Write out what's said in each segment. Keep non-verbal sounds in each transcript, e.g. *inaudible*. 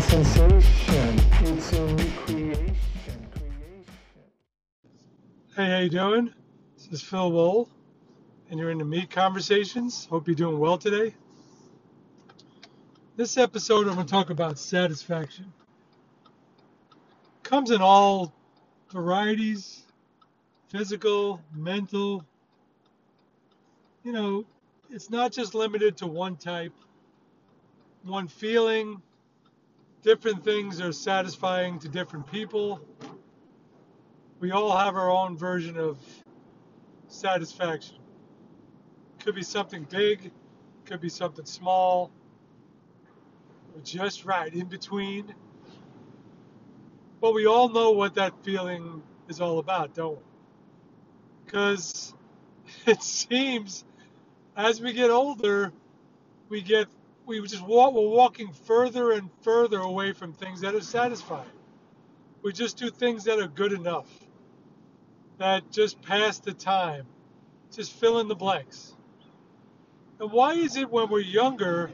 sensation. It's new creation. Hey, how you doing? This is Phil Wool, and you're in the Meat Conversations. Hope you're doing well today. This episode, I'm going to talk about satisfaction. Comes in all varieties, physical, mental. You know, it's not just limited to one type, one feeling. Different things are satisfying to different people. We all have our own version of satisfaction. Could be something big, could be something small, or just right in between. But we all know what that feeling is all about, don't we? Because *laughs* it seems as we get older, we get we just walk we're walking further and further away from things that are satisfying. We just do things that are good enough. That just pass the time. Just fill in the blanks. And why is it when we're younger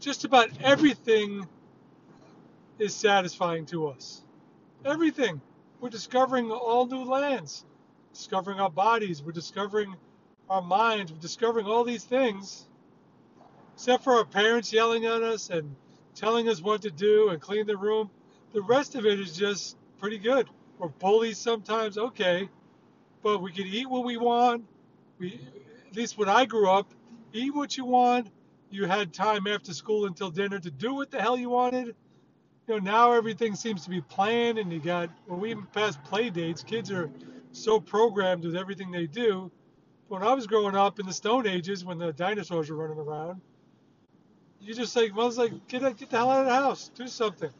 just about everything is satisfying to us? Everything. We're discovering all new lands, discovering our bodies, we're discovering our minds, we're discovering all these things, except for our parents yelling at us and telling us what to do and clean the room. The rest of it is just pretty good. We're bullies sometimes, okay, but we can eat what we want. We, at least when I grew up, eat what you want. You had time after school until dinner to do what the hell you wanted. You know, now everything seems to be planned, and you got well, we past play dates. Kids are so programmed with everything they do when I was growing up in the Stone Ages, when the dinosaurs were running around, you just like, well, like, get, get the hell out of the house, do something.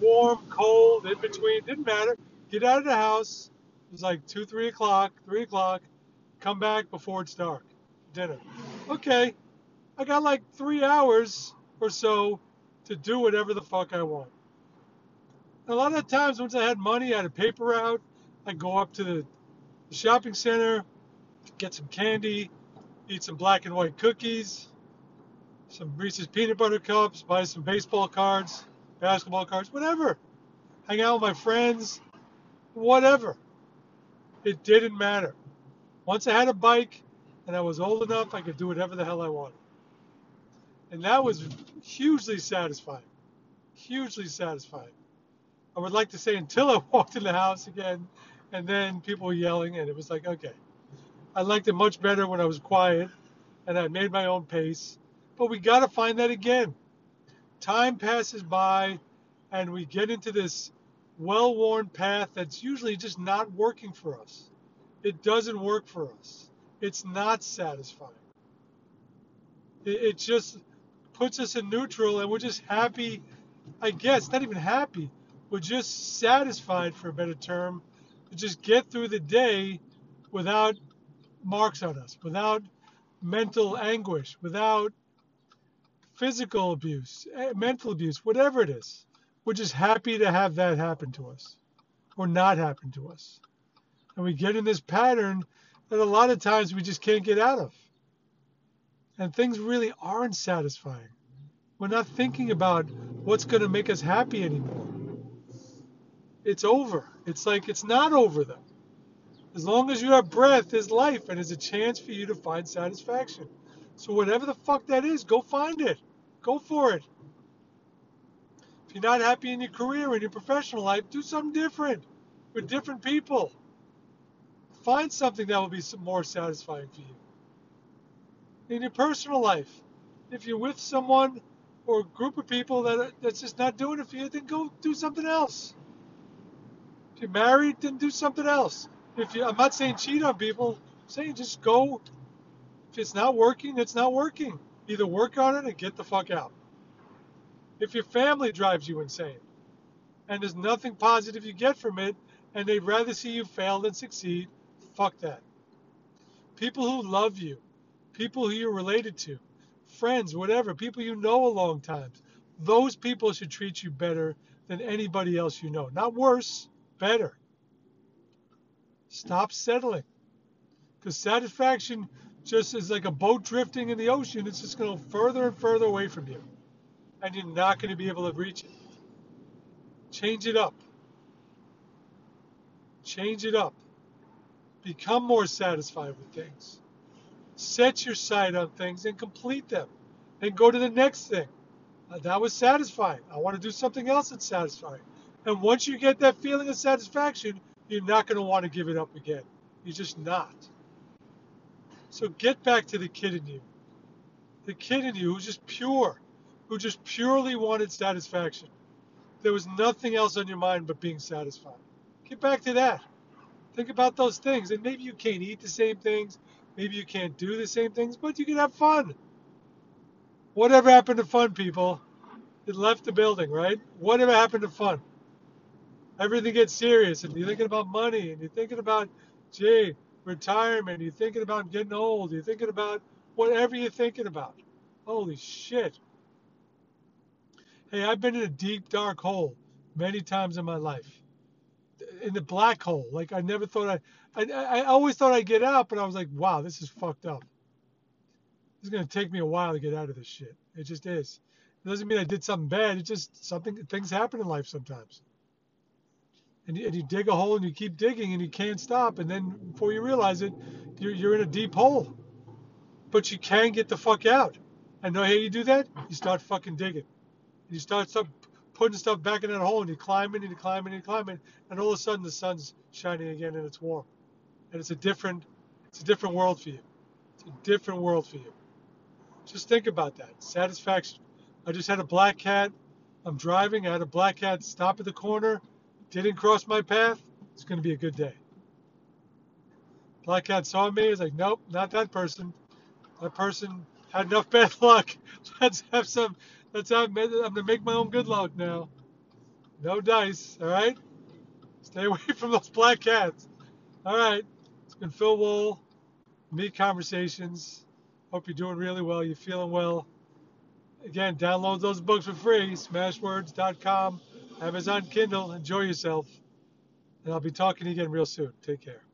Warm, cold, in between, didn't matter. Get out of the house. It was like two, three o'clock, three o'clock. Come back before it's dark. Dinner. Okay, I got like three hours or so to do whatever the fuck I want. a lot of times, once I had money, I had a paper route. I'd go up to the shopping center, get some candy, eat some black and white cookies, some Reese's peanut butter cups, buy some baseball cards, basketball cards, whatever. Hang out with my friends, whatever. It didn't matter. Once I had a bike and I was old enough, I could do whatever the hell I wanted. And that was hugely satisfying. Hugely satisfying. I would like to say until I *laughs* walked in the house again and then people yelling, and it was like, okay. I liked it much better when I was quiet and I made my own pace. But we got to find that again. Time passes by and we get into this well worn path that's usually just not working for us. It doesn't work for us, it's not satisfying. It, it just puts us in neutral and we're just happy. I guess, not even happy. We're just satisfied, for a better term, to just get through the day without marks on us, without mental anguish, without physical abuse, eh, mental abuse, whatever it is. We're just happy to have that happen to us or not happen to us. And we get in this pattern that a lot of times we just can't get out of. And things really aren't satisfying. We're not thinking about what's going to make us happy anymore it's over. It's like it's not over though. As long as you have breath, there's life, and there's a chance for you to find satisfaction. So whatever the fuck that is, go find it. Go for it. If you're not happy in your career, or in your professional life, do something different with different people. Find something that will be more satisfying for you. In your personal life, if you're with someone or a group of people that are, that's just not doing it for you, then go do something else. If you're married, then do something else. If you, I'm not saying cheat on people. I'm saying just go. If it's not working, it's not working. Either work on it and get the fuck out. If your family drives you insane, and there's nothing positive you get from it, and they'd rather see you fail than succeed, fuck that. People who love you, people who you're related to, friends, whatever, people you know a long time, those people should treat you better than anybody else you know. Not worse, better. Stop settling. Because satisfaction just is like a boat drifting in the ocean, it's just going to go further and further away from you. And you're not going to be able to reach it. Change it up. Change it up. Become more satisfied with things. Set your sight on things and complete them. And go to the next thing. Uh, that was satisfying. I want to do something else that's satisfying. And once you get that feeling of satisfaction, you're not going to want to give it up again. You're just not. So get back to the kid in you. The kid in you who's just pure, who just purely wanted satisfaction. There was nothing else on your mind but being satisfied. Get back to that. Think about those things. And maybe you can't eat the same things. Maybe you can't do the same things, but you can have fun. Whatever happened to fun, people? It left the building, right? Whatever happened to fun? Everything gets serious, and you're thinking about money, and you're thinking about, gee, retirement, you're thinking about getting old, you're thinking about whatever you're thinking about. Holy shit. Hey, I've been in a deep, dark hole many times in my life. In the black hole. Like, I never thought I, I, I always thought I'd get out, but I was like, wow, this is fucked up. It's going to take me a while to get out of this shit. It just is. It doesn't mean I did something bad. It's just something, things happen in life sometimes. And you, and you dig a hole and you keep digging and you can't stop. And then before you realize it, you're, you're in a deep hole. But you can get the fuck out. And know how you do that? You start fucking digging. and You start putting stuff back in that hole and you climb in and you climb in and you climb in. And all of a sudden the sun's shining again and it's warm. And it's a different, it's a different world for you. It's a different world for you. Just think about that. Satisfaction. I just had a black cat. I'm driving. I had a black cat stop at the corner. Didn't cross my path. It's going to be a good day. Black cat saw me. He's like, nope, not that person. That person had enough *laughs* bad luck. Let's have some. Let's have. I'm going to make my own good luck now. No dice. All right. Stay *laughs* away from those black cats. All right. It's been Phil Wool. Me conversations. Hope you're doing really well. You're feeling well. Again, download those books for free. Smashwords.com, Amazon Kindle. Enjoy yourself. And I'll be talking again real soon. Take care.